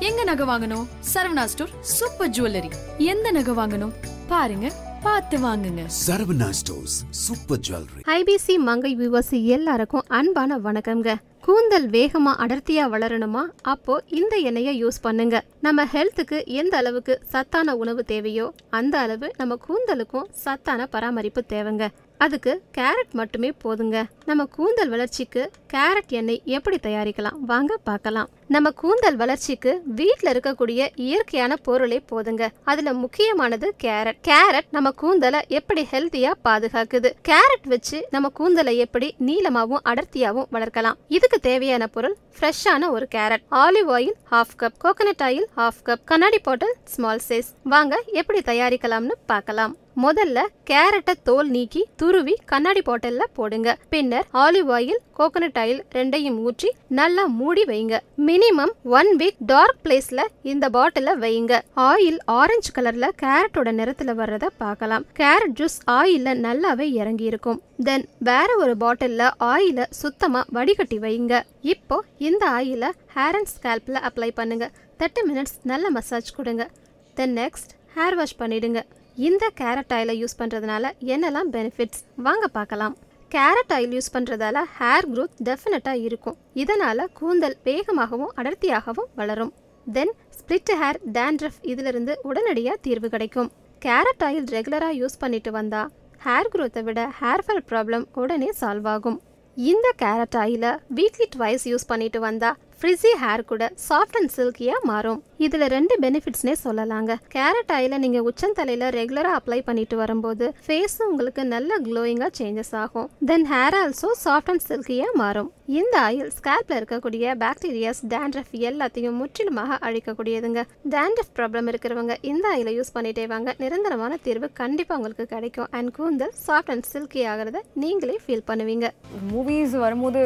எங்க நகை வாங்கணும்? Saravana store super jewellery. எந்த நகை வாங்கணும்? பாருங்க பார்த்து வாங்குங்க. Saravana stores super jewellery. IBC Mangai viewers எல்லாருக்கும் அன்பான வணக்கம்ங்க. கூந்தல் வேகமா அடர்த்தியா வளரணுமா? அப்போ இந்த எண்ணெயை யூஸ் பண்ணுங்க. நம்ம ஹெல்த்துக்கு எந்த அளவுக்கு சத்தான உணவு தேவையோ அந்த அளவு நம்ம கூந்தலுக்கும் சத்தான பராமரிப்பு தேவைங்க. அதுக்கு கேரட் மட்டுமே போதுங்க. நம்ம கூந்தல் வளர்ச்சிக்கு கேரட் எண்ணெய் எப்படி தயாரிக்கலாம்? வாங்க பார்க்கலாம். நம்ம கூந்தல் வளர்ச்சிக்கு வீட்டில் இருக்கக்கூடிய இயற்கையான பொருளே போதுங்க. அதுல முக்கியமானது கேரட். கேரட் நம்ம கூந்தலை எப்படி ஹெல்த்தியா பாதுகாக்குது? கேரட் வச்சு நம்ம கூந்தலை எப்படி நீளமாவும் அடர்த்தியாவும் வளர்க்கலாம். இதுக்கு தேவையான பொருள் ஃப்ரெஷ்ஷான ஒரு carrot. Olive oil half cup coconut oil half cup கண்ணாடி பாட்டில் ஸ்மால் சைஸ் வாங்க எப்படி தயாரிக்கலாம்னு பார்க்கலாம். முதல்ல கேரட்டை தோல் நீக்கி துருவி கண்ணாடி பாட்டில்ல போடுங்க. பின்னர் ஆலிவ் ஆயில் கோகனட் ஆயில் ரெண்டையும் ஊற்றி நல்லா மூடி வைங்க. மினிமம் ஒன் வீக் டார்க் பிளேஸ்ல இந்த பாட்டில வைங்க. ஆயில் ஆரஞ்சு கலர்ல கேரட்டோட நிறத்துல வர்றத பார்க்கலாம். கேரட் ஜூஸ் ஆயில்ல நல்லாவே இறங்கி இருக்கும் தென் வேற ஒரு பாட்டில்ல ஆயில சுத்தமா வடிகட்டி வைங்க. இப்போ இந்த ஆயில ஹேர் அண்ட் ஸ்கேல்ப்ல அப்ளை பண்ணுங்க. தேர்ட்டி மினிட்ஸ் நல்ல மசாஜ் கொடுங்க. தென் நெக்ஸ்ட் ஹேர் வாஷ் பண்ணிடுங்க. இந்த கேரட் ஆயிலை யூஸ் பண்ணுறதுனால என்னெல்லாம் பெனிஃபிட்ஸ் வாங்க பார்க்கலாம். கேரட் ஆயில் யூஸ் பண்ணுறதால ஹேர் க்ரோத் டெஃபினட்டாக இருக்கும். இதனால் கூந்தல் வேகமாகவும் அடர்த்தியாகவும் வளரும். தென் ஸ்ப்ளிட் ஹேர் டேண்ட்ரஃப் இதிலிருந்து உடனடியாக தீர்வு கிடைக்கும். கேரட் ஆயில் ரெகுலராக யூஸ் பண்ணிட்டு வந்தால் ஹேர் க்ரோத்தை விட ஹேர் ஃபால் ப்ராப்ளம் உடனே சால்வ் ஆகும். இந்த கேரட் ஆயிலை வீக்லி ட்வைஸ் யூஸ் பண்ணிட்டு வந்தால் ஃப்ரிஸி ஹேர் கூட சாஃப்ட் அண்ட் சில்கியாக மாறும். இதில் ரெண்டு பெனிஃபிட்ஸ்னே சொல்லலாங்க. கேரட் ஆயிலை நீங்கள் உச்சந்தலையில் ரெகுலராக அப்ளை பண்ணிட்டு வரும்போது ஃபேஸும் உங்களுக்கு நல்ல க்ளோயிங்காக சேஞ்சஸ் ஆகும். Then hair also soft and சில்கியாக மாறும். இந்த ஆயில் ஸ்கேல்ப்ல இருக்கக்கூடிய பாக்டீரியாஸ் டேண்ட்ரஃப் எல்லாத்தையும் முற்றிலுமாக அழிக்கக்கூடியதுங்க. டேண்ட்ரஃப் ப்ராப்ளம் இருக்கிறவங்க இந்த ஆயிலை யூஸ் பண்ணிட்டே வாங்க. நிரந்தரமான தீர்வு கண்டிப்பாக உங்களுக்கு கிடைக்கும். அண்ட் கூந்தல் சாஃப்ட் அண்ட் சில்கி ஆகிறத நீங்களே ஃபீல் பண்ணுவீங்க. மூவிஸ் வரும்போது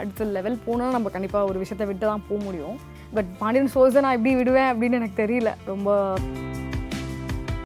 அடுத்த லெவல் போனால் நம்ம கண்டிப்பாக ஒரு விஷயம் விஷயத்தை விட்டு தான் போக முடியும். பட் பாண்டியன் சோர்ஸை நான் எப்படி விடுவேன் அப்படின்னு எனக்கு தெரியல. ரொம்ப